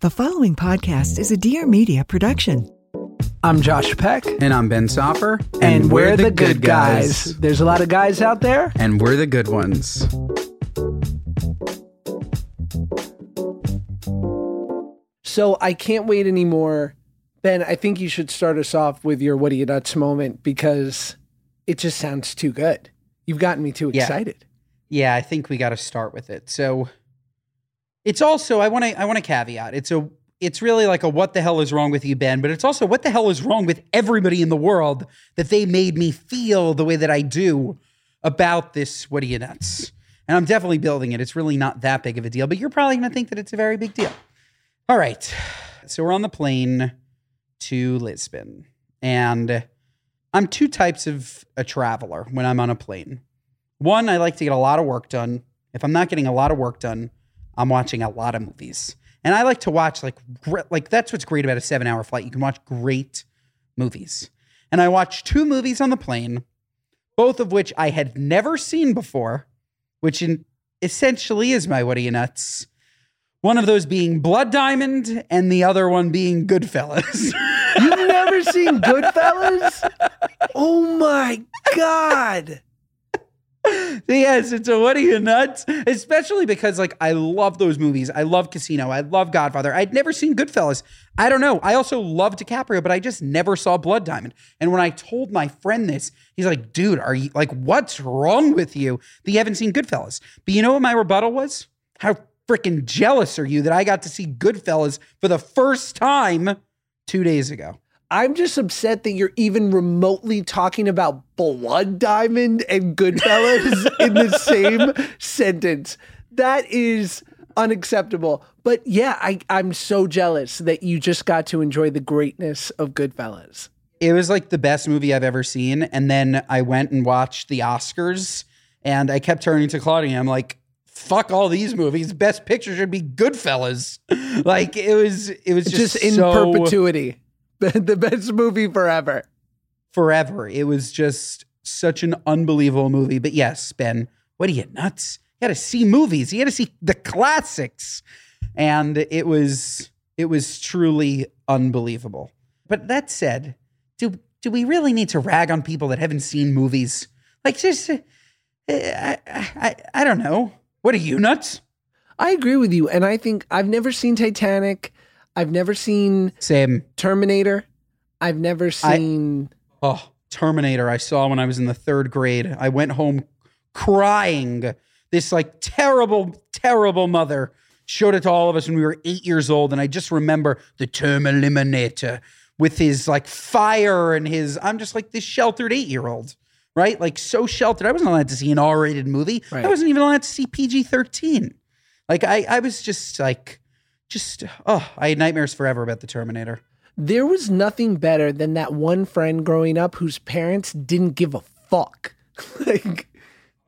The following podcast is a Dear Media production. I'm Josh Peck, And I'm Ben Soffer. and, we're, the, good guys. There's a lot of guys out there. And we're the good ones. So I can't wait anymore. Ben, I think you should start us off with your what are you nuts moment because it just sounds too good. You've gotten me too Yeah. excited. Yeah, I think we got to start with it. So it's also I want to I want to caveat. It's a it's really like a what the hell is wrong with you, Ben, but it's also what the hell is wrong with everybody in the world that they made me feel the way that I do about this what are you nuts? And I'm definitely building it. It's really not that big of a deal, but you're probably going to think that it's a very big deal. All right. So we're on the plane to Lisbon. And I'm two types of a traveler when I'm on a plane. One, I like to get a lot of work done. If I'm not getting a lot of work done, I'm watching a lot of movies. And I like to watch like like that's what's great about a 7-hour flight. You can watch great movies. And I watched two movies on the plane, both of which I had never seen before, which in, essentially is my what are you nuts? One of those being Blood Diamond and the other one being Goodfellas. You've never seen Goodfellas? Oh my God. yes, it's a what are you nuts? Especially because like I love those movies. I love Casino. I love Godfather. I'd never seen Goodfellas. I don't know. I also love DiCaprio, but I just never saw Blood Diamond. And when I told my friend this, he's like, dude, are you like, what's wrong with you that you haven't seen Goodfellas? But you know what my rebuttal was? How freaking jealous are you that I got to see Goodfellas for the first time two days ago? I'm just upset that you're even remotely talking about Blood Diamond and Goodfellas in the same sentence. That is unacceptable. But yeah, I, I'm so jealous that you just got to enjoy the greatness of Goodfellas. it was like the best movie I've ever seen. And then I went and watched the Oscars and I kept turning to Claudia. I'm like, fuck all these movies. Best picture should be Goodfellas. like it was, it was just, Just, in so perpetuity. the best movie forever. forever. It was just such an unbelievable movie. But yes, Ben, what are you nuts? You got to see movies. You got to see the classics. And it was, it was truly unbelievable. But that said, do do we really need to rag on people that haven't seen movies? Like, just, uh, I, I, I don't know. What are you nuts? I agree with you. And I think I've never seen Titanic. I've never seen Same. Terminator. I've never seen. Oh, Terminator, I saw when I was in the third grade. I went home crying. This like terrible, terrible mother showed it to all of us when we were eight years old. And I just remember the Terminator with his like fire and his, I'm just like this sheltered eight year old, right? Like so sheltered. I wasn't allowed to see an R rated movie. I wasn't even allowed to see PG 13. Like I, I was just like, just, oh, I had nightmares forever about the Terminator. There was nothing better than that one friend growing up whose parents didn't give a fuck. like,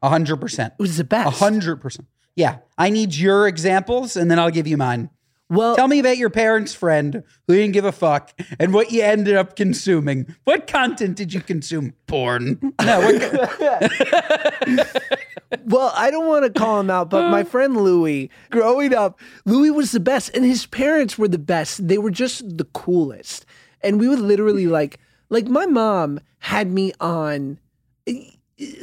A hundred percent. it was the best. A hundred percent. Yeah. I need your examples and then I'll give you mine. Well, Tell me about your parents' friend who didn't give a fuck and what you ended up consuming. What content did you consume? Porn. No. What, well, I don't want to call him out, but my friend Louis, growing up, Louis was the best, and his parents were the best. They were just the coolest, and we would literally like, like my mom had me on,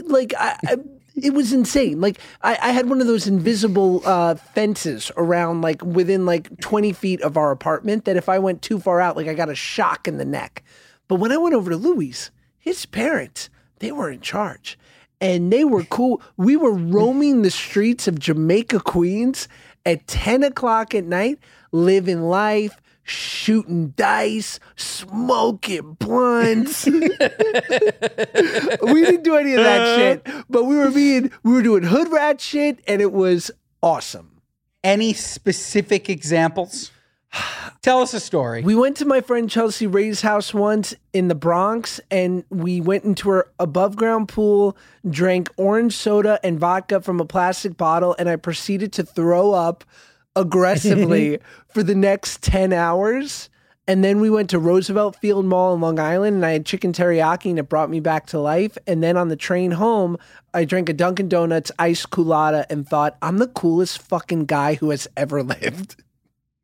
like I. I it was insane. Like I, I had one of those invisible uh, fences around like within like 20 feet of our apartment that if I went too far out, like I got a shock in the neck. But when I went over to Louis, his parents, they were in charge. And they were cool. We were roaming the streets of Jamaica, Queens at 10 o'clock at night, living life, shooting dice, smoking blunts. we didn't do any of that uh-huh. shit, but we were being we were doing hood rat shit, and it was awesome. Any specific examples? Tell us a story. We went to my friend Chelsea Ray's house once in the Bronx, and we went into her above ground pool, drank orange soda and vodka from a plastic bottle, and I proceeded to throw up aggressively for the next 10 hours. And then we went to Roosevelt Field Mall in Long Island and I had chicken teriyaki and it brought me back to life. And then on the train home, I drank a Dunkin' Donuts iced Coolatta and thought, I'm the coolest fucking guy who has ever lived.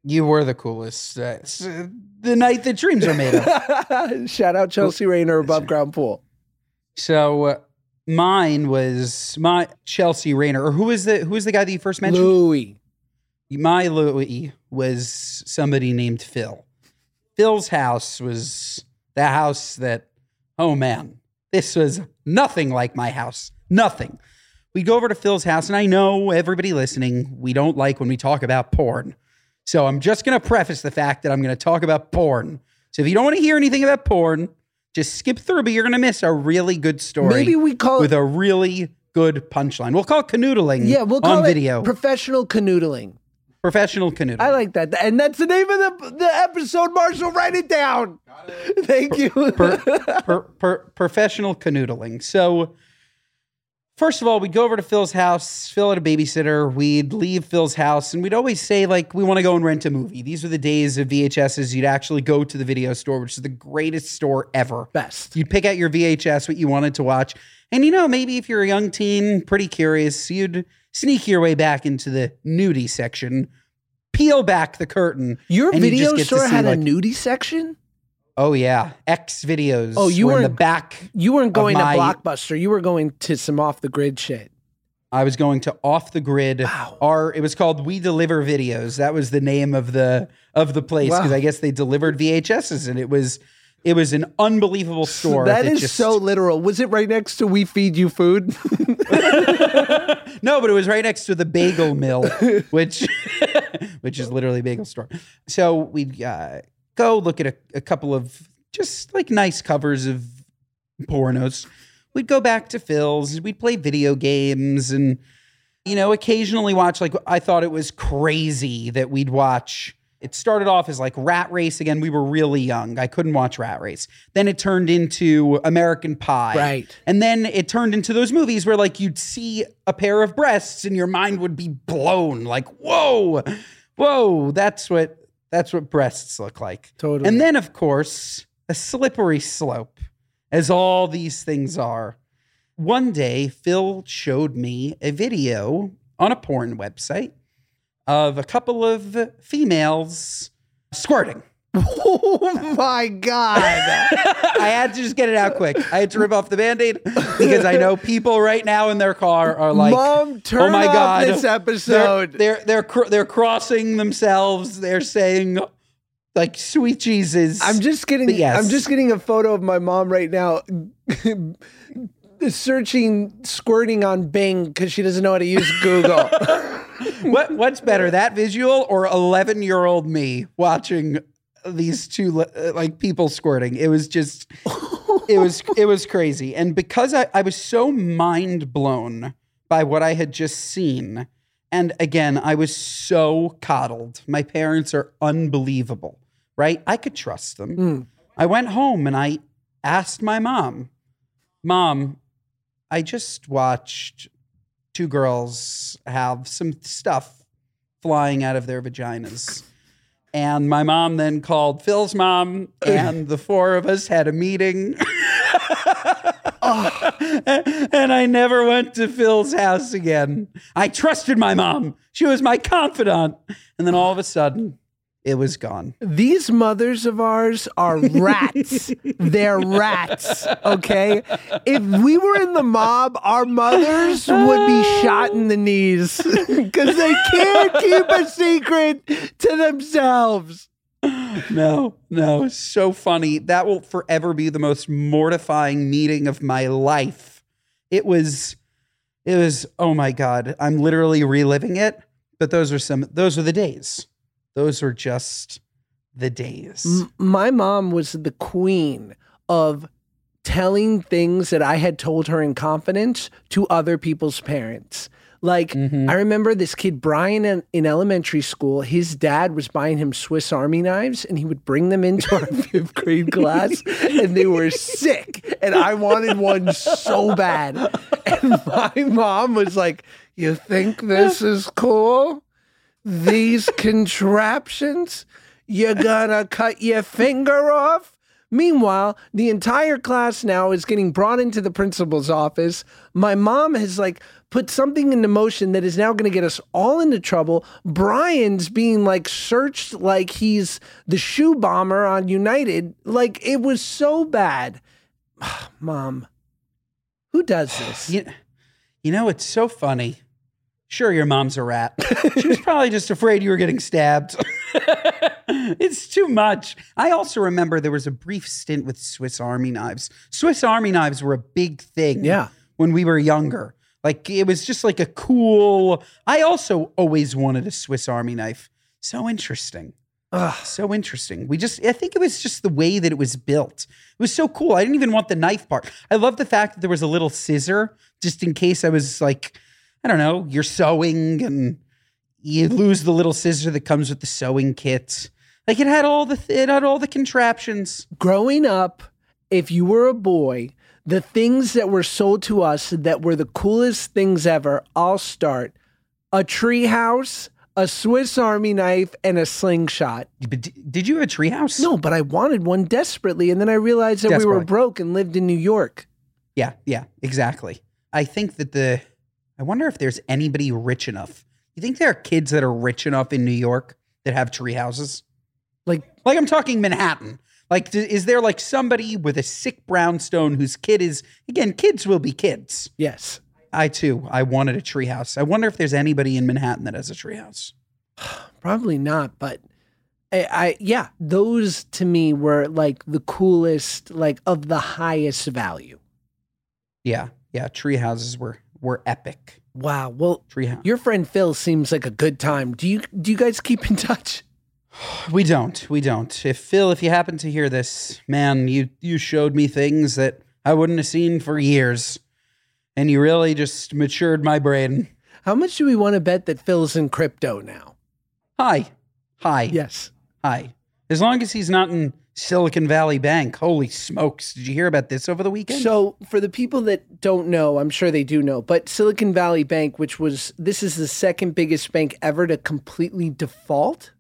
You were the coolest. Uh, the night that dreams are made of. Shout out Chelsea Rayner above ground pool. So uh, mine was my Chelsea Rayner, or who is the who is the guy that you first mentioned? Louis. My Louis was somebody named Phil. Phil's house was the house that, oh man, this was nothing like my house. Nothing. We go over to Phil's house, and I know everybody listening, we don't like when we talk about porn. So I'm just going to preface the fact that I'm going to talk about porn. So if you don't want to hear anything about porn, just skip through, but you're going to miss a really good story. Maybe we call with it, a really good punchline. We'll call it canoodling yeah, we'll call on it video. professional canoodling. Professional canoodling. I like that. And that's the name of the, the episode, Marshall. Write it down. Thank you. per, per, per, professional canoodling. So, first of all, we'd go over to Phil's house. Phil had a babysitter. We'd leave Phil's house, and we'd always say, like, we want to go and rent a movie. These were the days of VHSs. You'd actually go to the video store, which is the greatest store ever. Best. You'd pick out your VHS, what you wanted to watch. And, you know, maybe if you're a young teen, pretty curious, you'd sneak your way back into the nudie section, peel back the curtain. Your and you video just get to store had like, a nudie section? Oh yeah, X videos. Oh, you were in the back. You weren't going my- to Blockbuster. You were going to some off the grid shit. I was going to off the grid. Wow. Our it was called We Deliver Videos. That was the name of the of the place because Wow. I guess they delivered VHSs and it was it was an unbelievable store. that is just, so literal. Was it right next to We Feed You Food? no, but it was right next to the bagel mill, which which is literally a bagel store. So we'd uh, go look at a, a couple of just like nice covers of pornos. We'd go back to Phil's. We'd play video games and you know occasionally watch like I thought it was crazy that we'd watch. It started off as like Rat Race again. We were really young. I couldn't watch Rat Race. Then it turned into American Pie. Right. And then it turned into those movies where like you'd see a pair of breasts and your mind would be blown like, whoa, whoa, that's what that's what breasts look like. Totally. And then of course, a slippery slope, as all these things are. One day, Phil showed me a video on a porn website of a couple of females squirting. Oh my God. I had to just get it out quick. I had to rip off the band-aid because I know people right now in their car are like, Mom, oh turn "Oh my off god, this They're episode. they're they're, cr- they're crossing themselves. They're saying like, "Sweet Jesus." I'm just getting yes. I'm just getting a photo of my mom right now searching squirting on Bing because she doesn't know how to use Google. what what's better, that visual or 11 year old me watching these two uh, like people squirting? It was just, it was it was crazy, and because I, I was so mind blown by what I had just seen, and again I was so coddled. My parents are unbelievable, right? I could trust them. Mm. I went home and I asked my mom, Mom, I just watched two girls have some stuff flying out of their vaginas. And my mom then called Phil's mom, and the four of us had a meeting. and I never went to Phil's house again. I trusted my mom. She was my confidant. And then all of a sudden, it was gone. These mothers of ours are rats. They're rats. Okay. If we were in the mob, our mothers would be shot in the knees because they can't keep a secret to themselves. No, no, so funny. That will forever be the most mortifying meeting of my life. It was, it was. Oh my god, I'm literally reliving it. But those are some. Those are the days. Those were just the days. M- my mom was the queen of telling things that I had told her in confidence to other people's parents. Like, Mhm. I remember this kid, Brian, in, in elementary school, his dad was buying him Swiss Army knives and he would bring them into our fifth grade class and they were sick. And I wanted one so bad. And my mom was like, You think this is cool? These contraptions? You're gonna cut your finger off? Meanwhile, the entire class now is getting brought into the principal's office. My mom has like put something into motion that is now going to get us all into trouble. Brian's being like searched like he's the shoe bomber on United. Like it was so bad. Mom, who does this? You, you know, it's so funny. Sure, your mom's a rat. she was probably just afraid you were getting stabbed. it's too much. I also remember there was a brief stint with Swiss Army knives. Swiss Army knives were a big thing Yeah. when we were younger. Like it was just like a cool. I also always wanted a Swiss Army knife. So interesting. Ugh. So interesting. We just, I think it was just the way that it was built. It was so cool. I didn't even want the knife part. I love the fact that there was a little scissor just in case I was like, I don't know, you're sewing and you lose the little scissor that comes with the sewing kit. Like it had all the, it had all the contraptions. growing up, if you were a boy, the things that were sold to us that were the coolest things ever, I'll start a tree house, a Swiss Army knife, and a slingshot. But d- did you have a treehouse? No, but I wanted one desperately. And then I realized that we were broke and lived in New York. Yeah, yeah, exactly. I think that the, I wonder if there's anybody rich enough. You think there are kids that are rich enough in New York that have tree houses? Like, Like I'm talking Manhattan. Like, is there like somebody with a sick brownstone whose kid is again? Kids will be kids. yes. I too. I wanted a treehouse. I wonder if there's anybody in Manhattan that has a treehouse. Probably not, but I, I yeah, those to me were like the coolest, like of the highest value. Yeah, yeah. Tree houses were were epic. Wow. Well, Treehouse. your friend Phil seems like a good time. Do you do you guys keep in touch? We don't. We don't. If Phil, if you happen to hear this, man, you you showed me things that I wouldn't have seen for years, and you really just matured my brain. How much do we want to bet that Phil's in crypto now? Hi, hi, Yes. hi. As long as he's not in Silicon Valley Bank. Holy smokes! Did you hear about this over the weekend? So, for the people that don't know, I'm sure they do know, but Silicon Valley Bank, which was this is the second biggest bank ever to completely default.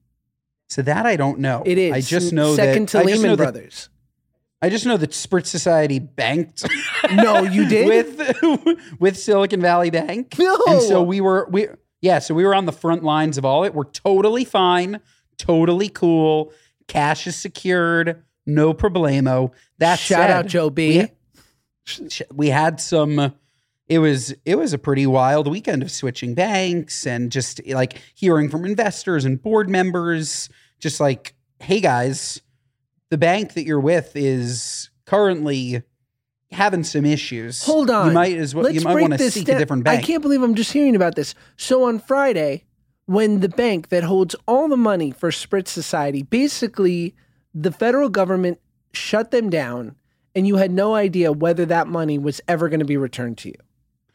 So that I don't know. It is I just know second that, to I just know Lehman that- Brothers. I just know that Spritz Society banked. No, you did? with with Silicon Valley Bank. No. and so we were we yeah, so we were on the front lines of all it. We're totally fine, totally cool. Cash is secured, no problemo. That Shout said, out Joe B. We, we had some. It was it was a pretty wild weekend of switching banks and just like hearing from investors and board members, just like, hey guys, the bank that you're with is currently having some issues. Hold on. You might as well Let's you might want to seek down. a different bank. I can't believe I'm just hearing about this. So on Friday, when the bank that holds all the money for Spritz Society, basically the federal government shut them down, and you had no idea whether that money was ever going to be returned to you.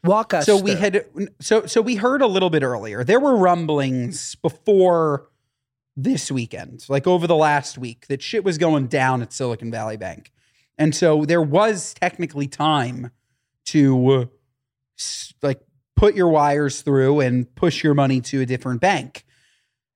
Walk us. so we had so so we heard a little bit earlier. There were rumblings before this weekend, like over the last week, that shit was going down at Silicon Valley Bank, and so there was technically time to uh, like put your wires through and push your money to a different bank.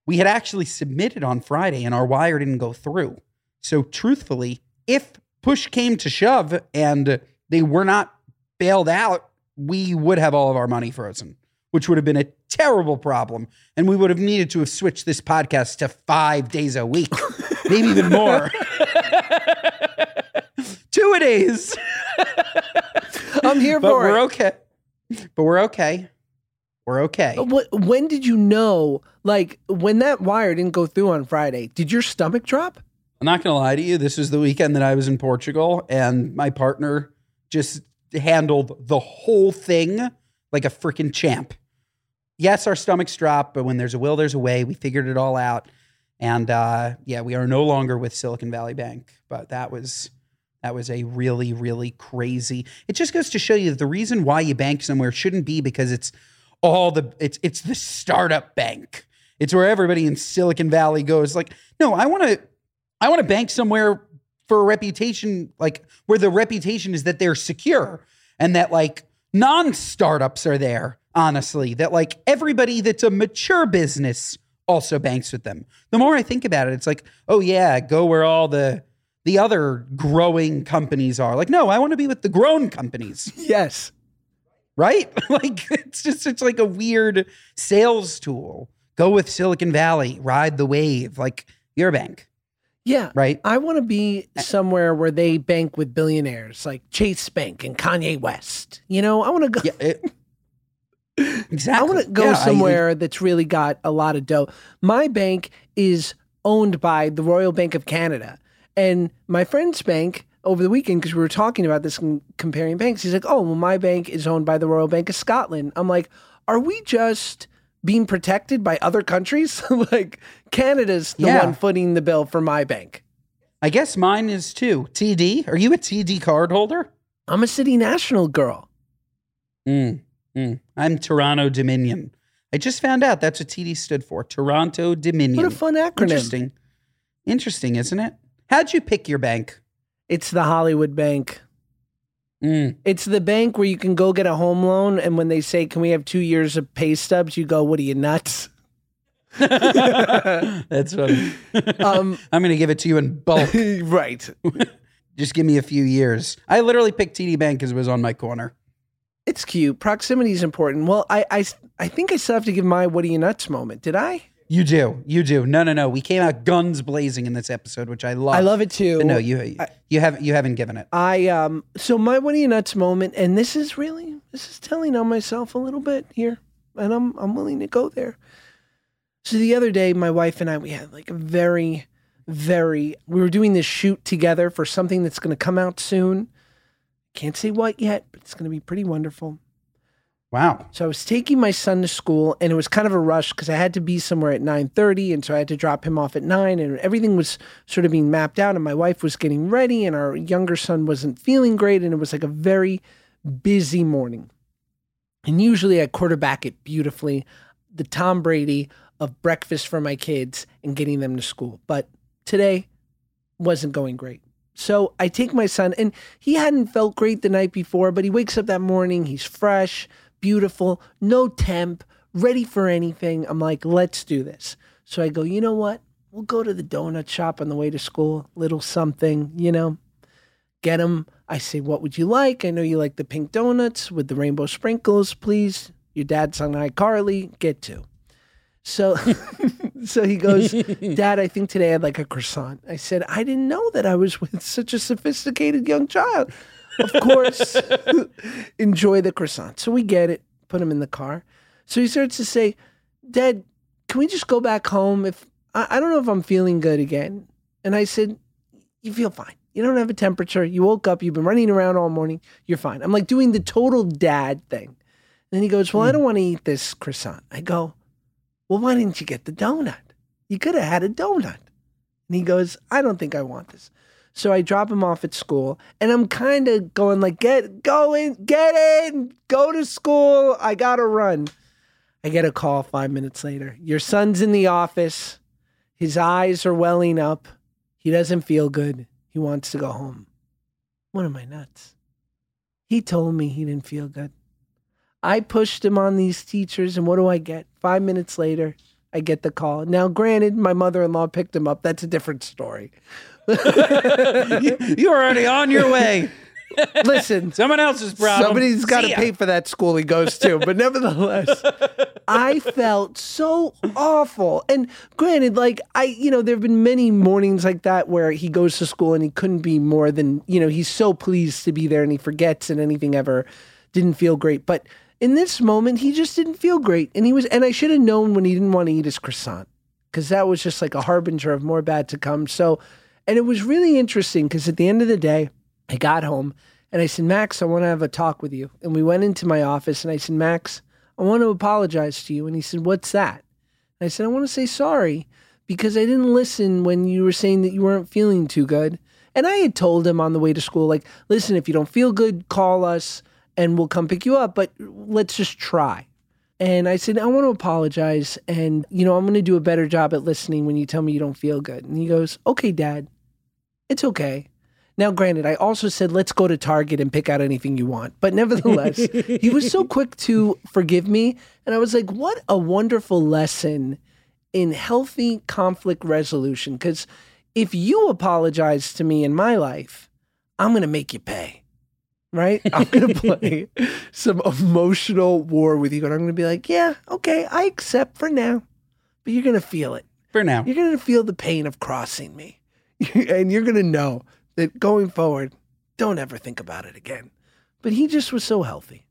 We had actually submitted on Friday, and our wire didn't go through. So truthfully, if push came to shove and they were not bailed out, we would have all of our money frozen. which would have been a terrible problem. And we would have needed to have switched this podcast to five days a week, maybe even more. Two a days. I'm here But for we're it. okay. But we're okay. We're okay. What, when did you know? Like when that wire didn't go through on Friday, did your stomach drop? I'm not going to lie to you. This was the weekend that I was in Portugal, and my partner just handled the whole thing like a freaking champ. Yes, our stomachs drop, but when there's a will, there's a way. We figured it all out. And uh, yeah, we are no longer with Silicon Valley Bank, but that was that was a really, really crazy. It just goes to show you that the reason why you bank somewhere shouldn't be because it's all the it's it's the startup bank. It's where everybody in Silicon Valley goes. Like, no, I want to I want to bank somewhere for a reputation, like where the reputation is that they're secure and that like non-startups are there, honestly. That like everybody that's a mature business also banks with them. The more I think about it, it's like, oh yeah, go where all the the other growing companies are. Like, no, I want to be with the grown companies Yes. right? like it's just it's like a weird sales tool. Go with Silicon Valley, ride the wave, like your bank, Yeah. right? I want to be somewhere where they bank with billionaires like Chase Bank and Kanye West. You know, I want to go. Yeah, it- exactly. I want to go Yeah, I- somewhere that's really got a lot of dough. My bank is owned by the Royal Bank of Canada, and my friend's bank over the weekend because we were talking about this and comparing banks. He's like, "Oh, well, my bank is owned by the Royal Bank of Scotland." I'm like, "Are we just?" Being protected by other countries, like Canada's the Yeah. one footing the bill for my bank. I guess mine is too. TD. Are you a TD card holder? I'm a City National girl. Mm, mm. I'm Toronto Dominion. I just found out that's what TD stood for. Toronto Dominion. What a fun acronym! Interesting. Interesting, isn't it? How'd you pick your bank? It's the Hollywood Bank. Mm. It's the bank where you can go get a home loan, and when they say, "Can we have two years of pay stubs?" you go, "What are you nuts?" That's funny. Um, I'm going to give it to you in bulk. right. Just give me a few years. I literally picked TD Bank because it was on my corner. It's cute. Proximity is important. Well, I, I, I think I still have to give my "What are you nuts?" moment. Did I? You do. You do. No, no, no. We came out guns blazing in this episode, which I love. I love it too. But no, you you haven't you haven't given it. I um. So my "What are you nuts?" moment, and this is really this is telling on myself a little bit here, and I'm I'm willing to go there. So the other day, my wife and I we had like a very, very. We were doing this shoot together for something that's going to come out soon. Can't say what yet, but it's going to be pretty wonderful. Wow. So I was taking my son to school, and it was kind of a rush because I had to be somewhere at nine thirty, and so I had to drop him off at nine, and everything was sort of being mapped out. And my wife was getting ready, and our younger son wasn't feeling great, and it was like a very busy morning. And usually I quarterback it beautifully, the Tom Brady of breakfast for my kids and getting them to school. But today wasn't going great. So I take my son, and he hadn't felt great the night before, but he wakes up that morning. He's fresh, beautiful, no temp, ready for anything. I'm like, let's do this. So I go, you know what? We'll go to the donut shop on the way to school, little something, you know, get them. I say, what would you like? I know you like the pink donuts with the rainbow sprinkles, please. Your dad's on iCarly, get two. So, so he goes, Dad, I think today I'd like a croissant. I said, I didn't know that I was with such a sophisticated young child. Of course, enjoy the croissant. So we get it, put him in the car. So he starts to say, Dad, can we just go back home? If I, I don't know if I'm feeling good again. And I said, You feel fine. You don't have a temperature. You woke up. You've been running around all morning. You're fine. I'm like doing the total dad thing. And then he goes, Well, I hmm. don't want to eat this croissant. I go, Well, why didn't you get the donut? You could have had a donut. And he goes, I don't think I want this. So I drop him off at school and I'm kind of going like, get going, get in, go to school. I gotta run. I get a call five minutes later. Your son's in the office. His eyes are welling up. He doesn't feel good. He wants to go home. What am I nuts? He told me he didn't feel good. I pushed him on these teachers, and what do I get? Five minutes later, I get the call. Now, granted, my mother in law picked him up. That's a different story. You're already on your way. Listen, Someone else's problem. Somebody's got to See ya. pay for that school he goes to. But nevertheless, I felt so awful. And granted, like, I, you know, there have been many mornings like that where he goes to school and he couldn't be more than, you know, he's so pleased to be there and he forgets and anything ever didn't feel great. But in this moment, he just didn't feel great. And he was, and I should have known when he didn't want to eat his croissant because that was just like a harbinger of more bad to come. So, and it was really interesting because at the end of the day, I got home and I said, Max, I want to have a talk with you. And we went into my office and I said, Max, I want to apologize to you. And he said, What's that? And I said, I want to say sorry because I didn't listen when you were saying that you weren't feeling too good. And I had told him on the way to school, like, listen, if you don't feel good, call us and we'll come pick you up, but let's just try. And I said, I want to apologize. And, you know, I'm going to do a better job at listening when you tell me you don't feel good. And he goes, Okay, dad, it's okay. Now, granted, I also said, let's go to Target and pick out anything you want. But nevertheless, he was so quick to forgive me. And I was like, what a wonderful lesson in healthy conflict resolution. Because if you apologize to me in my life, I'm going to make you pay. Right? I'm going to play some emotional war with you. And I'm going to be like, yeah, okay, I accept for now. But you're going to feel it. For now. You're going to feel the pain of crossing me. and you're going to know that going forward, don't ever think about it again. But he just was so healthy.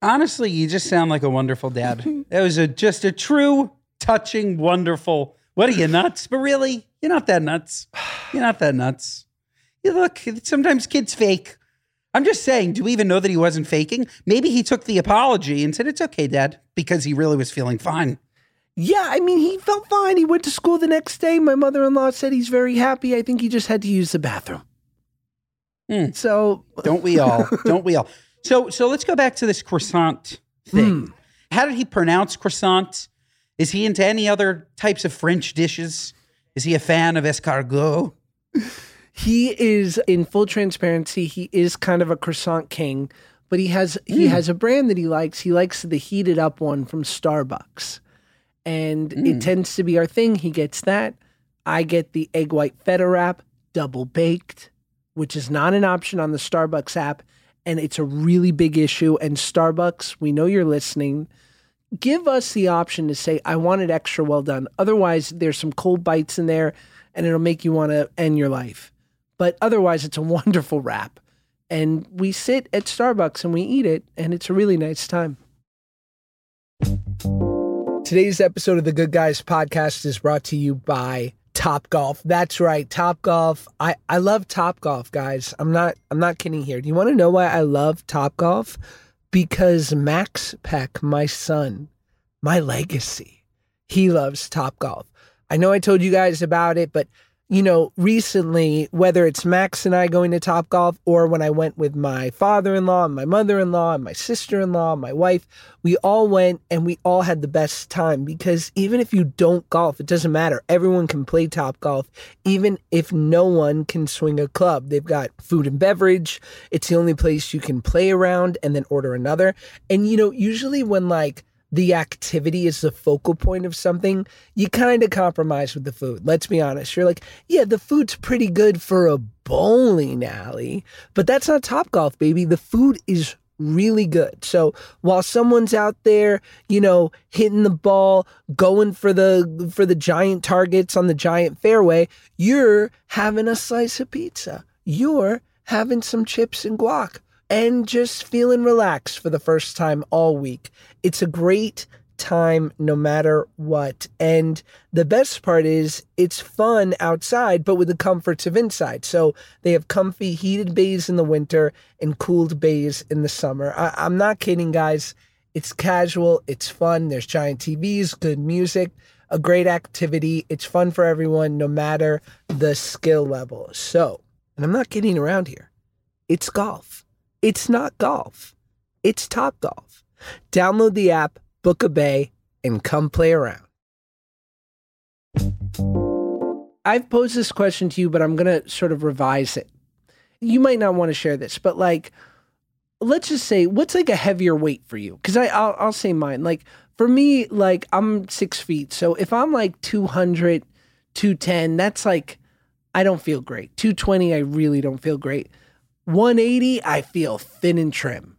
Honestly, you just sound like a wonderful dad. It was a just a true, touching, wonderful. What are you nuts? But really, you're not that nuts. You're not that nuts. You look. Sometimes kids fake. I'm just saying. Do we even know that he wasn't faking? Maybe he took the apology and said it's okay, Dad, because he really was feeling fine. Yeah, I mean, he felt fine. He went to school the next day. My mother in law said he's very happy. I think he just had to use the bathroom. Hmm. So, Don't we all? Don't we all? So so let's go back to this croissant thing. How did he pronounce croissant? Is he into any other types of French dishes? Is he a fan of escargot? he is in full transparency. He is kind of a croissant king, but he has he hmm. has a brand that he likes. He likes the heated up one from Starbucks. And it hmm. tends to be our thing. He gets that. I get the egg white feta wrap, double baked, which is not an option on the Starbucks app. And it's a really big issue. And Starbucks, we know you're listening. Give us the option to say, I want it extra well done. Otherwise, there's some cold bites in there and it'll make you want to end your life. But otherwise, it's a wonderful wrap. And we sit at Starbucks and we eat it, and it's a really nice time. Today's episode of the Good Guys podcast is brought to you by Topgolf. That's right, Topgolf. I, I love Topgolf, guys. I'm not I'm not kidding here. Do you want to know why I love Topgolf? Because Max Peck, my son, my legacy, he loves Topgolf. I know I told you guys about it, but you know, recently, whether it's Max and I going to Topgolf or when I went with my father in law and my mother in law and my sister in law, my wife, we all went and we all had the best time because even if you don't golf, it doesn't matter. Everyone can play Topgolf, even if no one can swing a club. They've got food and beverage. It's the only place you can play around and then order another. And, you know, usually when like, the activity is the focal point of something, you kind of compromise with the food. Let's be honest. You're like, yeah, the food's pretty good for a bowling alley, but that's not Topgolf, baby. The food is really good. So while someone's out there, you know, hitting the ball, going for the for the giant targets on the giant fairway, you're having a slice of pizza. You're having some chips and guac and just feeling relaxed for the first time all week. It's a great time no matter what. And the best part is it's fun outside, but with the comforts of inside. So they have comfy heated bays in the winter and cooled bays in the summer. I- I'm not kidding, guys. It's casual, it's fun. There's giant TVs, good music, a great activity. It's fun for everyone, no matter the skill level. So, and I'm not kidding around here, it's golf. It's not golf. It's Topgolf. Download the app, book a bay, and come play around. I've posed this question to you, but I'm going to sort of revise it. You might not want to share this, but like, let's just say, what's like a heavier weight for you? Because I'll, I'll say mine. Like, for me, like, I'm six feet. So if I'm like 200, 210, that's like, I don't feel great. 220, I really don't feel great. 180, I feel thin and trim.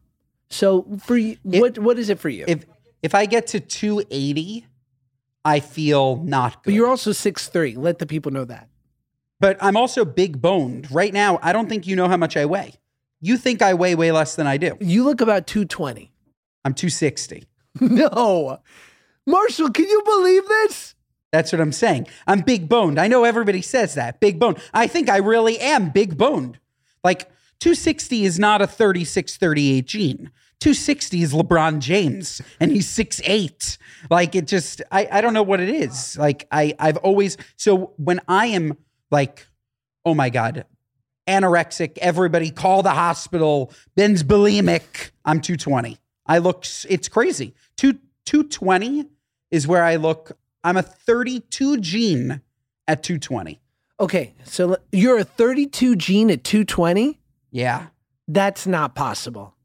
So for you, what what is it for you? If if I get to 280, I feel not good. but you're also 6'3. Let the people know that. But I'm also big boned. Right now, I don't think you know how much I weigh. You think I weigh way less than I do. You look about 220. I'm 260. no. Marshall, can you believe this? That's what I'm saying. I'm big boned. I know everybody says that. Big boned. I think I really am big boned. Like 260 is not a 36, 38 jean. 260 is LeBron James and he's 6'8. Like it just I, I don't know what it is. Like I I've always so when I am like, oh my God, anorexic, everybody call the hospital, Ben's bulimic, I'm 220. I look it's crazy. Two 220 is where I look. I'm a 32 jean at 220. Okay, so you're a 32 jean at 220? Yeah. That's not possible.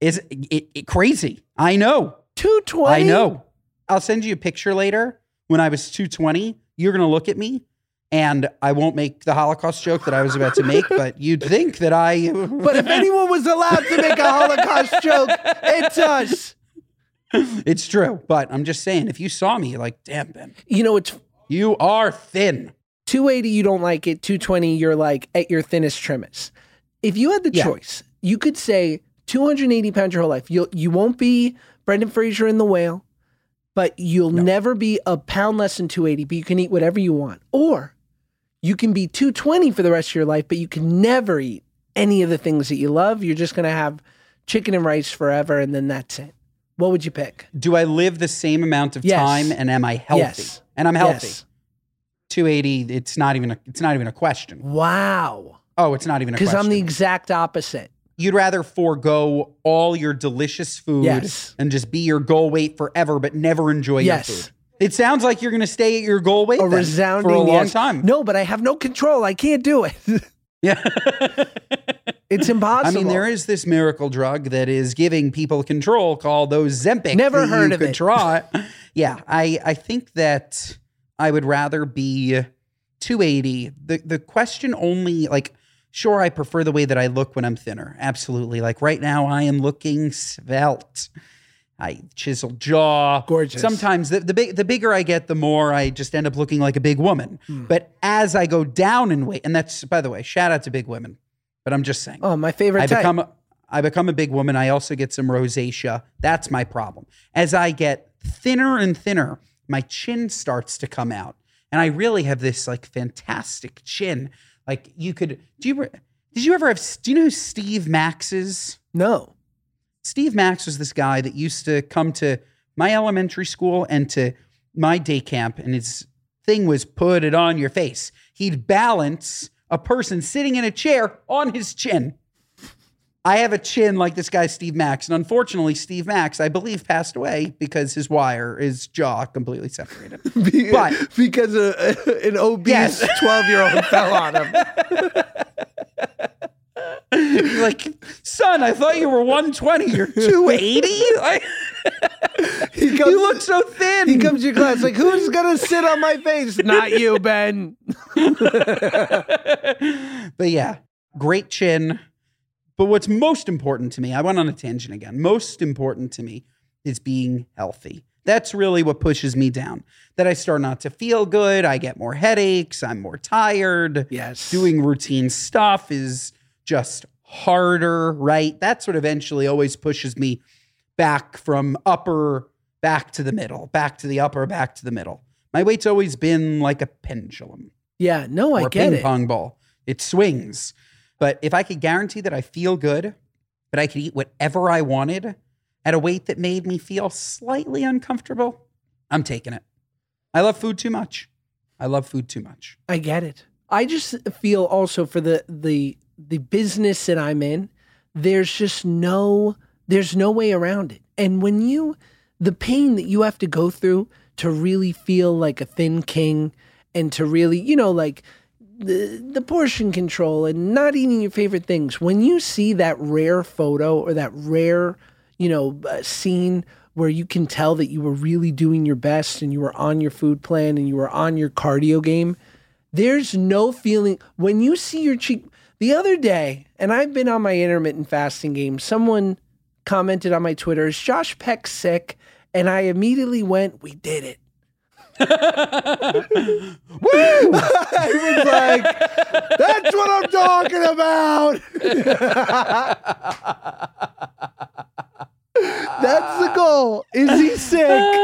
Is it, it crazy? I know. 220? I know. I'll send you a picture later when I was 220. You're going to look at me and I won't make the Holocaust joke that I was about to make, but you'd think that I. But if anyone was allowed to make a Holocaust joke, it's us. it's true. But I'm just saying, if you saw me, like, damn, Ben, You know, it's you are thin. 280, you don't like it. 220, you're like at your thinnest trimmest. If you had the Yeah. choice, you could say 280 pounds your whole life. You'll, you won't be Brendan Fraser in The Whale, but you'll never be a pound less than 280, but you can eat whatever you want. Or you can be 220 for the rest of your life, but you can never eat any of the things that you love. You're just going to have chicken and rice forever, and then that's it. What would you pick? Do I live the same amount of Yes. time and am I healthy? Yes. And I'm healthy. Yes. 280, it's not even a, it's not even a question. Wow. Oh, it's not even a question. Because. I'm the exact opposite. You'd rather forego all your delicious food Yes. and just be your goal weight forever, but never enjoy your Yes. food. It sounds like you're going to stay at your goal weight A then resounding for a long yes. time. No, but I have no control. I can't do it. Yeah. it's impossible. I mean, there is this miracle drug that is giving people control called Ozempic. Never that heard you of could it. Try. yeah, I I think that I would rather be 280. The the question only like sure I prefer the way that I look when I'm thinner. Absolutely. Like right now I am looking svelte. I chiseled jaw. Gorgeous. Sometimes the, the big the bigger I get, the more I just end up looking like a big woman. Hmm. But as I go down in weight, and that's by the way, shout out to big women. But I'm just saying. Oh, my favorite I type. become a, I become a big woman. I also get some rosacea. That's my problem. As I get thinner and thinner, my chin starts to come out, and I really have this like fantastic chin. Like you could. Do you? Did you ever have? Do you know who Steve Max is? no. Steve Max was this guy that used to come to my elementary school and to my day camp, and his thing was put it on your face. He'd balance a person sitting in a chair on his chin. I have a chin like this guy, Steve Max. And unfortunately, Steve Max, I believe, passed away because his wire, his jaw completely separated. Be- But- because uh, a, an obese Yes. 12 year old fell on him. Like, son, I thought you were 120. You're 280? Like, He comes, you look so thin. he comes to your class like, who's going to sit on my face? Not you, Ben. but yeah, great chin. But what's most important to me, I went on a tangent again. Most important to me is being healthy. That's really what pushes me down. That I start not to feel good. I get more headaches. I'm more tired. Yes. Doing routine stuff is just harder, right? That's what eventually always pushes me back from upper back to the middle, back to the upper, back to the middle. My weight's always been like a pendulum Yeah, no, I get ping it. pong ball. It swings. But if I could guarantee that I feel good, but I could eat whatever I wanted at a weight that made me feel slightly uncomfortable, I'm taking it. I love food too much. I love food too much. I get it. I just feel also for the the the business that I'm in, there's just no there's no way around it. And when you the pain that you have to go through to really feel like a thin king and to really, you know, like the portion control and not eating your favorite things. When you see that rare photo or that rare, you know, uh, scene where you can tell that you were really doing your best and you were on your food plan and you were on your cardio game, there's no feeling when you see your cheek The other day, and I've been on my intermittent fasting game, someone commented on my Twitter, is Josh Peck sick? And I immediately went, we did it. Was like, that's what I'm talking about. that's the goal. Is he sick?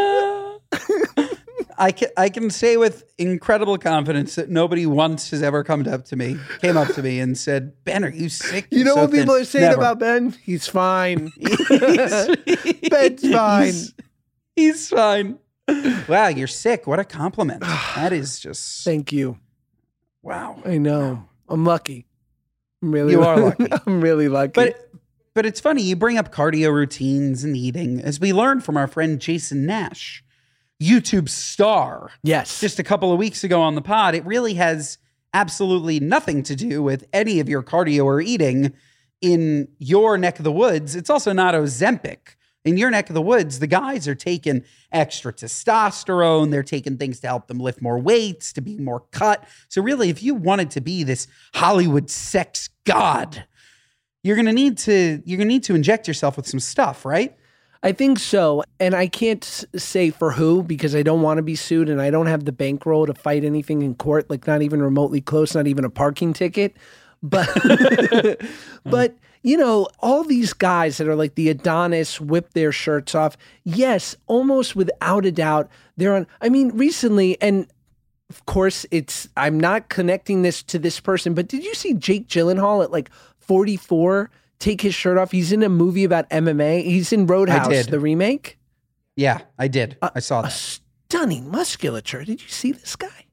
I can I can say with incredible confidence that nobody once has ever come up to me, came up to me and said, "Ben, are you sick?" You You're know so what people thin." are saying Never. about Ben? He's fine. He's- Ben's fine. He's, he's fine. Wow, you're sick. What a compliment. That is just Thank you. wow. I know. I'm lucky. I'm really You are lucky. I'm really lucky. But but it's funny you bring up cardio routines and eating as we learned from our friend Jason Nash, YouTube star, yes. just a couple of weeks ago on the pod. It really has absolutely nothing to do with any of your cardio or eating in your neck of the woods. It's also not Ozempic. In your neck of the woods, the guys are taking extra testosterone. They're taking things to help them lift more weights, to be more cut. So, really, if you wanted to be this Hollywood sex god, you're gonna need to you're gonna need to inject yourself with some stuff, right? I think so. And I can't say for who because I don't want to be sued and I don't have the bankroll to fight anything in court, like not even remotely close, not even a parking ticket. But, but you know, all these guys that are like the Adonis whip their shirts off. Yes, almost without a doubt, they're on. I mean, recently, and of course, it's, I'm not connecting this to this person, but did you see Jake Gyllenhaal at like 44 take his shirt off? He's in a movie about MMA. He's in Roadhouse, the remake. Yeah, I did. I saw A that. stunning musculature. Did you see this guy?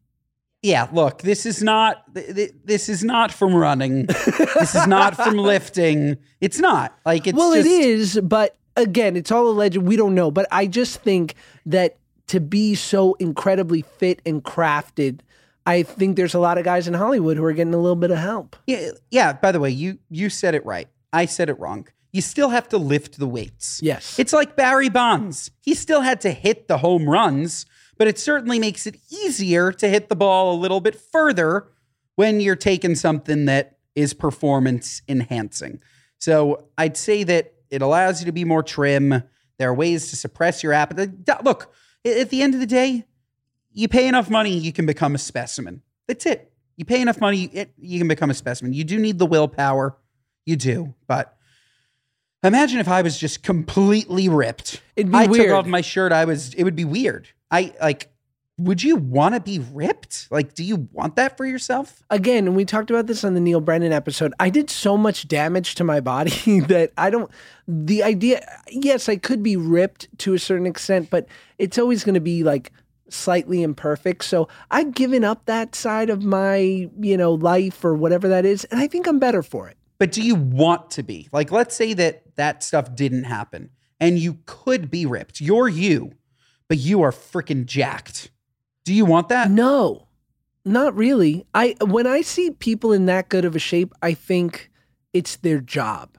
Yeah, look, this is not th- th- this is not from running. this is not from lifting. It's not. Like it's well, just, it is, but again, it's all alleged. We don't know. But I just think that to be so incredibly fit and crafted, I think there's a lot of guys in Hollywood who are getting a little bit of help. Yeah, yeah, by the way, you you said it right. I said it wrong. You still have to lift the weights. Yes. It's like Barry Bonds. He still had to hit the home runs, but it certainly makes it easier to hit the ball a little bit further when you're taking something that is performance enhancing. So I'd say that it allows you to be more trim. There are ways to suppress your appetite. Uh, look, at the end of the day, you pay enough money, you can become a specimen. That's it. You pay enough money, you can become a specimen. You do need the willpower. You do. But imagine if I was just completely ripped. It'd be I weird. took off my shirt. I was, it would be weird. I like, would you want to be ripped? Like, do you want that for yourself? again, and we talked about this on the Neil Brennan episode. I did so much damage to my body that I don't. The idea, yes, I could be ripped to a certain extent, but it's always going to be like slightly imperfect. So I've given up that side of my, you know, life or whatever that is, and I think I'm better for it. But do you want to be? Like, let's say that that stuff didn't happen and you could be ripped. You're you, but you are freaking jacked. Do you want that? No, not really. I when I see people in that good of a shape, I think it's their job.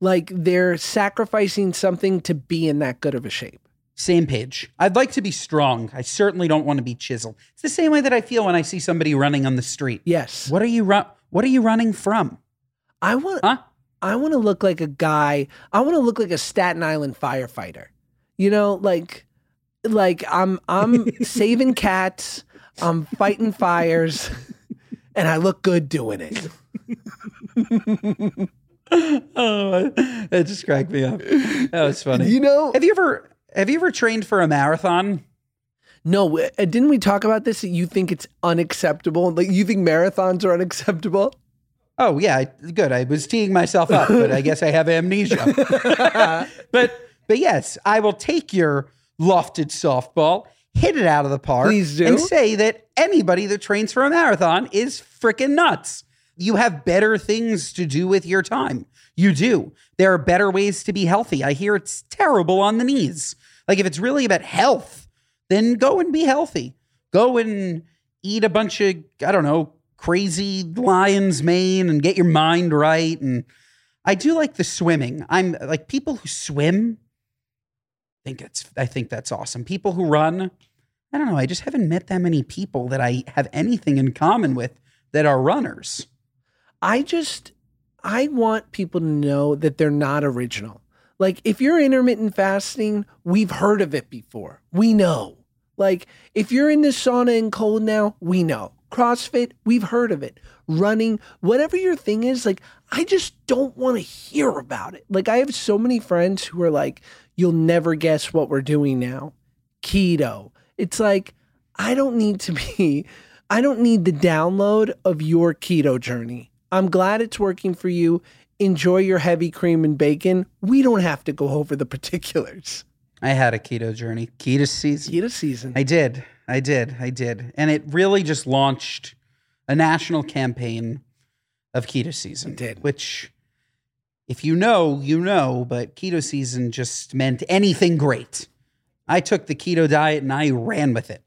Like they're sacrificing something to be in that good of a shape. Same page. I'd like to be strong. I certainly don't want to be chiseled. It's the same way that I feel when I see somebody running on the street. Yes. What are you run? What are you running from? I want Huh? I want to look like a guy. I want to look like a Staten Island firefighter. You know, like like I'm I'm saving cats, I'm fighting fires, and I look good doing it. oh, that just cracked me up. That was funny. You know, have you ever have you ever trained for a marathon? no, uh, didn't we talk about this? You think it's unacceptable? Like you think marathons are unacceptable? Oh yeah, good. I was teeing myself up, but I guess I have amnesia. but but yes, I will take your lofted softball, hit it out of the park, Please do. and say that anybody that trains for a marathon is freaking nuts. You have better things to do with your time. You do. There are better ways to be healthy. I hear it's terrible on the knees. Like if it's really about health, then go and be healthy. Go and eat a bunch of, I don't know, crazy lion's mane and get your mind right. And I do like the swimming. I'm like people who swim. Think it's I think that's awesome. People who run, I don't know. I just haven't met that many people that I have anything in common with that are runners. I just I want people to know that they're not original. Like if you're intermittent fasting, we've heard of it before. We know. Like if you're in the sauna and cold now, we know. CrossFit, we've heard of it. Running, whatever your thing is, like I just don't want to hear about it. Like I have so many friends who are like, you'll never guess what we're doing now. Keto. It's like I don't need to be I don't need the download of your keto journey. I'm glad it's working for you. Enjoy your heavy cream and bacon. We don't have to go over the particulars. I had a keto journey, keto season. Keto season. I did. I did. I did. And it really just launched a national campaign of keto season. It did. Which, if you know, you know, but keto season just meant anything great. I took the keto diet and I ran with it.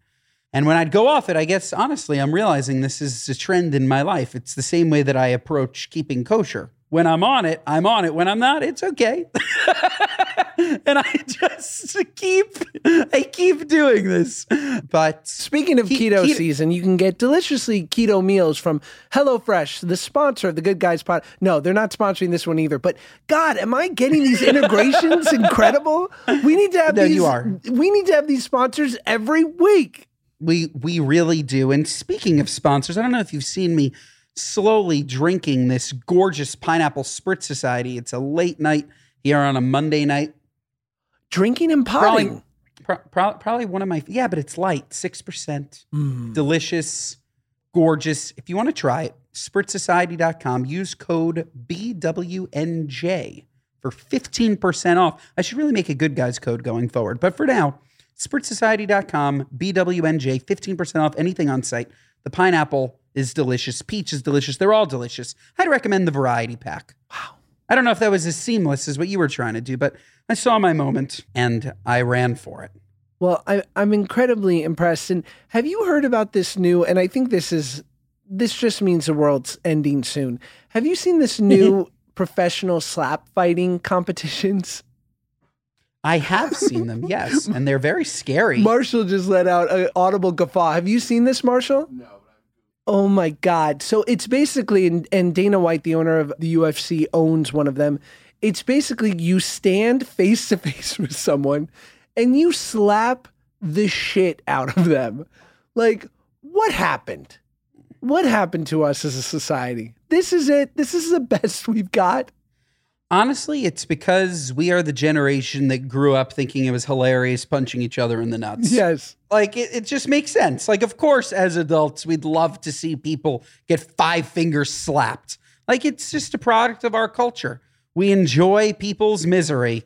And when I'd go off it, I guess honestly, I'm realizing this is a trend in my life. It's the same way that I approach keeping kosher. When I'm on it, I'm on it. When I'm not, it's okay. and I just keep I keep doing this. But Speaking of Ke- keto, keto- season, you can get deliciously keto meals from HelloFresh, the sponsor of the Good Guys Pod. No, they're not sponsoring this one either. But God, am I getting these integrations incredible? We need to have No, these. you are. We need to have these sponsors every week. We we really do. And speaking of sponsors, I don't know if you've seen me slowly drinking this gorgeous pineapple spritz society. It's a late night here on a Monday night. Drinking and potting. Probably, pro- pro- probably one of my yeah, but it's light, six percent, Mm. delicious, gorgeous. If you want to try it, spritzsociety.com. Use code BWNJ for fifteen percent off. I should really make a good guys code going forward, but for now, spritzsociety.com. BWNJ, fifteen percent off anything on site. The pineapple is delicious. Peach is delicious. They're all delicious. I'd recommend the variety pack. Wow. I don't know if that was as seamless as what you were trying to do, but I saw my moment and I ran for it. Well, I, I'm incredibly impressed. And have you heard about this new? And I think this is this just means the world's ending soon. Have you seen this new professional slap fighting competitions? I have seen them, yes, and they're very scary. Marshall just let out an audible guffaw. Have you seen this, Marshall? No. Oh my God. So it's basically, and, Dana White, the owner of the UFC, owns one of them. It's basically you stand face to face with someone and you slap the shit out of them. Like, what happened? What happened to us as a society? This is it. This is the best we've got. Honestly, it's because we are the generation that grew up thinking it was hilarious punching each other in the nuts. Yes. Like, it, it just makes sense. Like, of course, as adults, we'd love to see people get five fingers slapped. Like, it's just a product of our culture. We enjoy people's misery.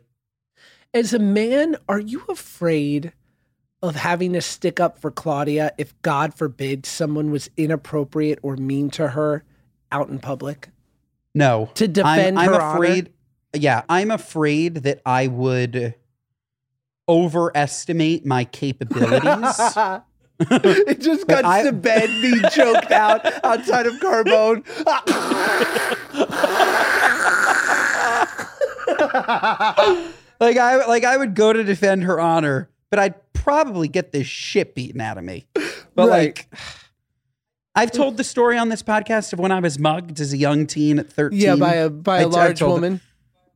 As a man, are you afraid of having to stick up for Claudia if, God forbid, someone was inappropriate or mean to her out in public? No. To defend I'm, I'm her honor? Yeah, I'm afraid that I would overestimate my capabilities. it just got I- to Ben being choked out outside of Carbone. like I like I would go to defend her honor, but I'd probably get this shit beaten out of me. But Right. like I've told the story on this podcast of when I was mugged as a young teen at 13. yeah, by a by a I large woman. it.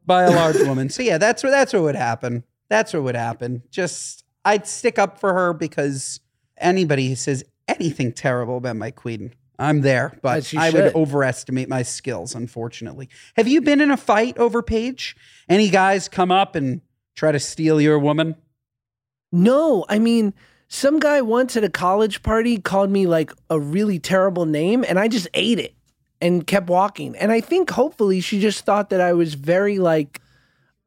Woman. by a large woman. So yeah, that's what that's what would happen. That's what would happen. Just I'd stick up for her because anybody who says anything terrible about my queen, I'm there. But I should. would overestimate my skills, unfortunately. Have you been in a fight over Paige? Any guys come up and try to steal your woman? No, I mean, some guy once at a college party called me like a really terrible name, and I just ate it and kept walking. And I think hopefully she just thought that I was very like,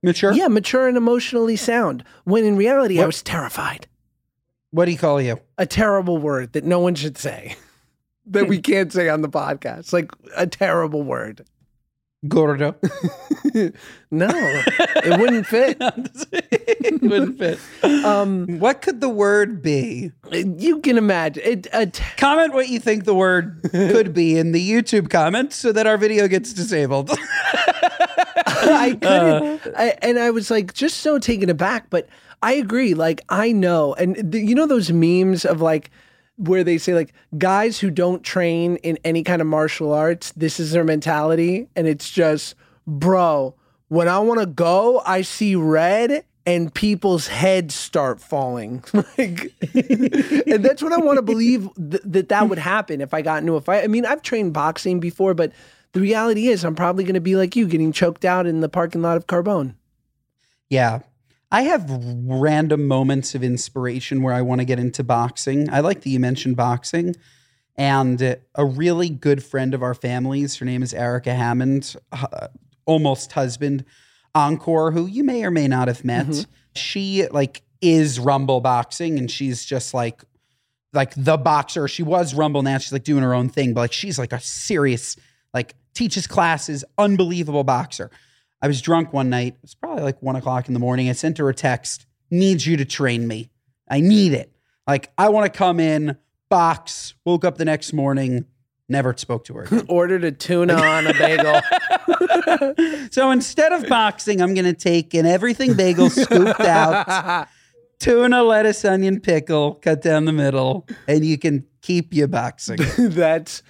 Mature? yeah, mature and emotionally sound. When in reality, I was terrified. What do you call you? A terrible word that no one should say, that we can't say on the podcast. Like a terrible word. Gordo. No, it wouldn't fit. it wouldn't fit. Um, What could the word be? you can imagine it. T- Comment what you think the word could be in the YouTube comments so that our video gets disabled. I couldn't, I, and I was like just so taken aback. But I agree. Like I know, and th- you know those memes of like where they say like guys who don't train in any kind of martial arts, this is their mentality, and it's just, bro, when I want to go, I see red and people's heads start falling. like, and that's what I want to believe th- that that would happen if I got into a fight. I mean, I've trained boxing before, but the reality is, I'm probably going to be like you, getting choked out in the parking lot of Carbone. Yeah. I have random moments of inspiration where I want to get into boxing. I like that you mentioned boxing. And a really good friend of our family's, her name is Erica Hammond, uh, almost husband, Encore, who you may or may not have met. She like is Rumble boxing and she's just like like the boxer. She was Rumble now. She's like doing her own thing, but like she's like a serious, like teaches classes, unbelievable boxer. I was drunk one night. It was probably like one o'clock in the morning. I sent her a text, needs you to train me. I need it. Like, I want to come in, box, woke up the next morning, never spoke to her. again. Ordered a tuna on a bagel. so instead of boxing, I'm going to take an everything bagel scooped out, tuna, lettuce, onion, pickle, cut down the middle, and you can keep your boxing. That's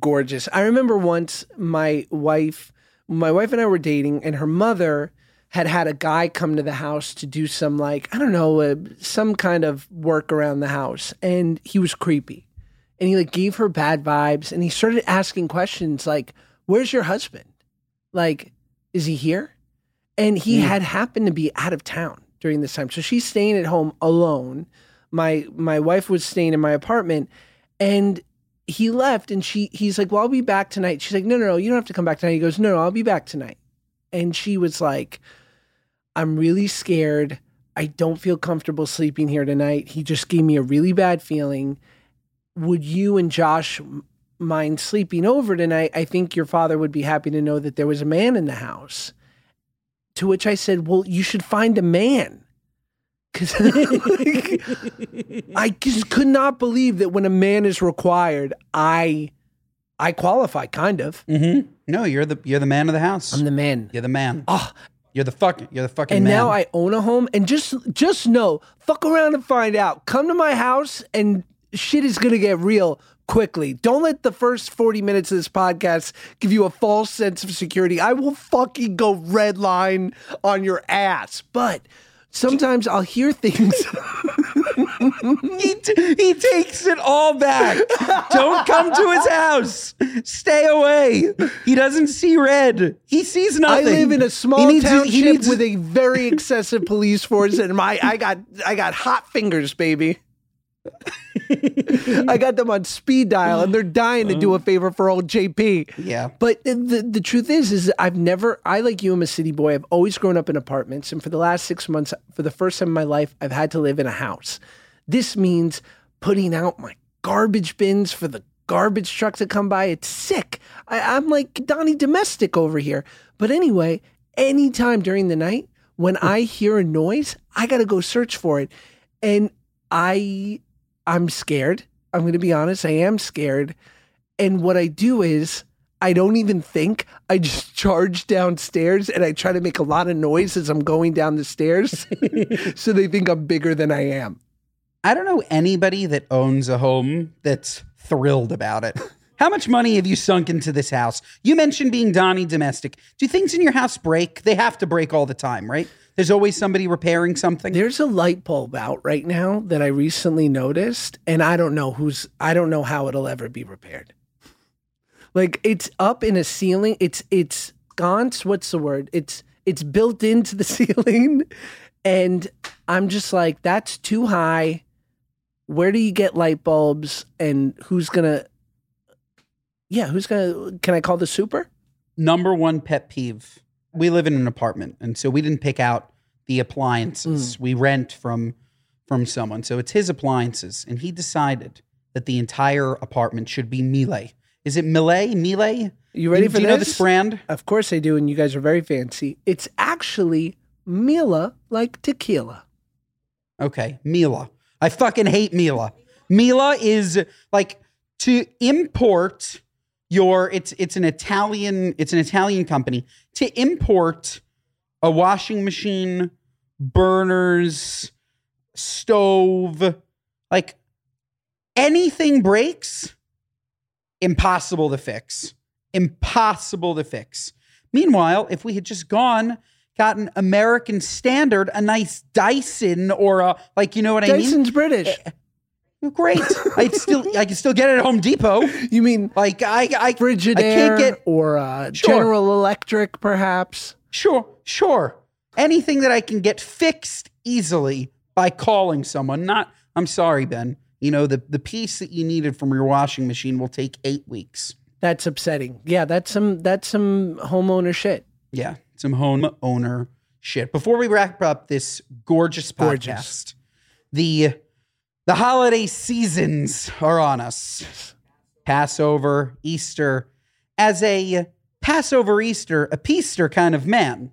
gorgeous. I remember once my wife, my wife and I were dating, and her mother had had a guy come to the house to do some like I don't know, uh, some kind of work around the house, and he was creepy, and he like gave her bad vibes, and he started asking questions like, "Where's your husband? Like, is he here?" And he had happened to be out of town during this time, so she's staying at home alone. My my wife was staying in my apartment, and he left and she he's like, Well, I'll be back tonight. She's like, No, no, no, you don't have to come back tonight. He goes, No, no, I'll be back tonight. And she was like, I'm really scared. I don't feel comfortable sleeping here tonight. He just gave me a really bad feeling. Would you and Josh mind sleeping over tonight? I think your father would be happy to know that there was a man in the house. To which I said, Well, you should find a man. Because I just could not believe that when a man is required, I I qualify, kind of. hmm No, you're the you're the man of the house. I'm the man. you're the man. Oh, You're the fuck. You're the fucking and man. now I own a home. And just just know, fuck around and find out. Come to my house, and shit is gonna get real quickly. Don't let the first 40 minutes of this podcast give you a false sense of security. I will fucking go red line on your ass. But sometimes I'll hear things. he, t- he takes it all back. Don't come to his house. Stay away. He doesn't see red. He sees nothing. I live in a He small needs- he township needs- with a very excessive police force, and my I got I got hot fingers, baby. I got them on speed dial, and they're dying to do a favor for old JP. Yeah. But the the truth is, is I've never. I like you. I'm a city boy. I've always grown up in apartments, and for the last six months, for the first time in my life, I've had to live in a house. This means putting out my garbage bins for the garbage trucks that come by. It's sick. I, I'm like Donnie Domestic over here. But anyway, anytime during the night when I hear a noise, I got to go search for it, and I I'm scared. I'm going to be honest. I am scared. And what I do is I don't even think. I just charge downstairs and I try to make a lot of noise as I'm going down the stairs so they think I'm bigger than I am. I don't know anybody that owns a home that's thrilled about it. How much money have you sunk into this house? You mentioned being Donnie domestic. Do things in your house break? They have to break all the time, right? There's always somebody repairing something. There's a light bulb out right now that I recently noticed and I don't know who's I don't know how it'll ever be repaired. Like it's up in a ceiling. It's it's sconce, what's the word? It's it's built into the ceiling and I'm just like that's too high. Where do you get light bulbs and who's going to Yeah, who's going to can I call the super? Number one pet peeve. We live in an apartment, and so we didn't pick out the appliances. Mm. We rent from from someone. So it's his appliances. And he decided that the entire apartment should be Miele. Is it Miele? Miele? You ready do, for do you know this? this brand? Of course I do, and you guys are very fancy. It's actually Mila like tequila. Okay, Mila. I fucking hate Mila. Mila is like to import your it's it's an Italian it's an Italian company to import a washing machine, burners, stove, like anything breaks, impossible to fix. Impossible to fix. Meanwhile, if we had just gone, gotten American Standard, a nice Dyson or a like, you know what I mean? Dyson's British. Great. I still I can still get it at Home Depot. You mean Like I I Frigidaire I can't get or uh, Sure. General Electric, perhaps? Sure, sure. Anything that I can get fixed easily by calling someone. Not, I'm sorry, Ben. You know, the, the piece that you needed from your washing machine will take eight weeks. That's upsetting. Yeah, that's some that's some homeowner shit. Yeah, some home owner shit. Before we wrap up this gorgeous podcast, Gorgeous. the the holiday seasons are on us. Passover, Easter. As a Passover, Easter, a Peaster kind of man,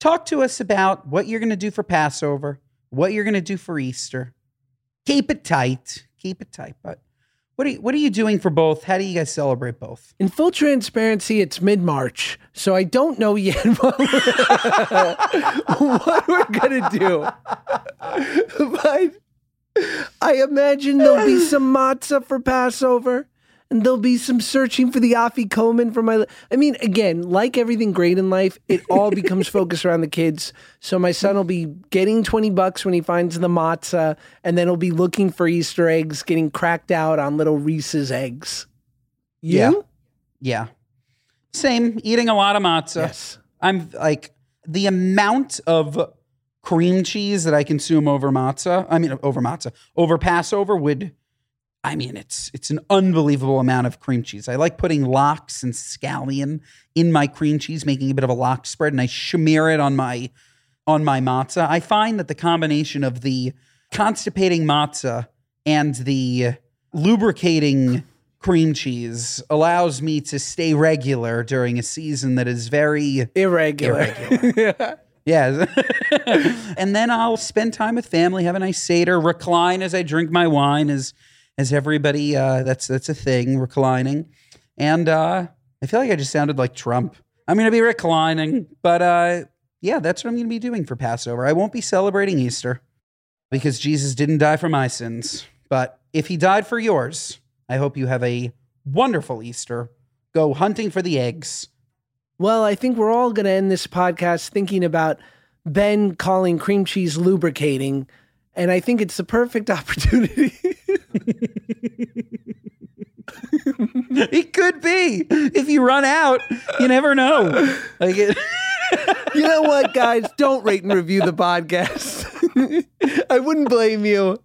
talk to us about what you're going to do for Passover, what you're going to do for Easter. Keep it tight. Keep it tight. But what are you, what are you doing for both? How do you guys celebrate both? In full transparency, it's mid March, so I don't know yet what we're, we're gonna do. But I imagine there'll be some matzah for Passover, and there'll be some searching for the afikomen for my. I mean, again, like everything great in life, it all becomes focused around the kids. So my son will be getting twenty bucks when he finds the matzah, and then he'll be looking for Easter eggs, getting cracked out on little Reese's eggs. You? Yeah. Yeah. Same, eating a lot of matzah. Yes. I'm like the amount of cream cheese that I consume over matzah, I mean over matzah, over Passover would I mean it's it's an unbelievable amount of cream cheese. I like putting lox and scallion in my cream cheese, making a bit of a lox spread and I smear it on my on my matzah. I find that the combination of the constipating matzah and the lubricating cream cheese allows me to stay regular during a season that is very Irregular. yeah. and then I'll spend time with family, have a nice seder, recline as I drink my wine, as as everybody uh, that's that's a thing, reclining. And uh, I feel like I just sounded like Trump. I'm gonna be reclining, but uh, yeah, that's what I'm gonna be doing for Passover. I won't be celebrating Easter because Jesus didn't die for my sins. But if he died for yours, I hope you have a wonderful Easter. Go hunting for the eggs. Well, I think we're all going to end this podcast thinking about Ben calling cream cheese lubricating. And I think it's the perfect opportunity. It could be. If you run out, you never know. Like it, you know what, guys? Don't rate and review the podcast. I wouldn't blame you.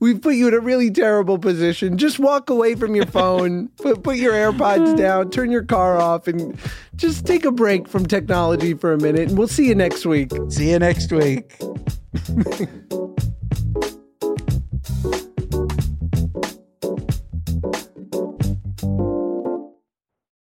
We've put you in a really terrible position. Just walk away from your phone, put, put your AirPods down, turn your car off, and just take a break from technology for a minute. And we'll see you next week. see you next week.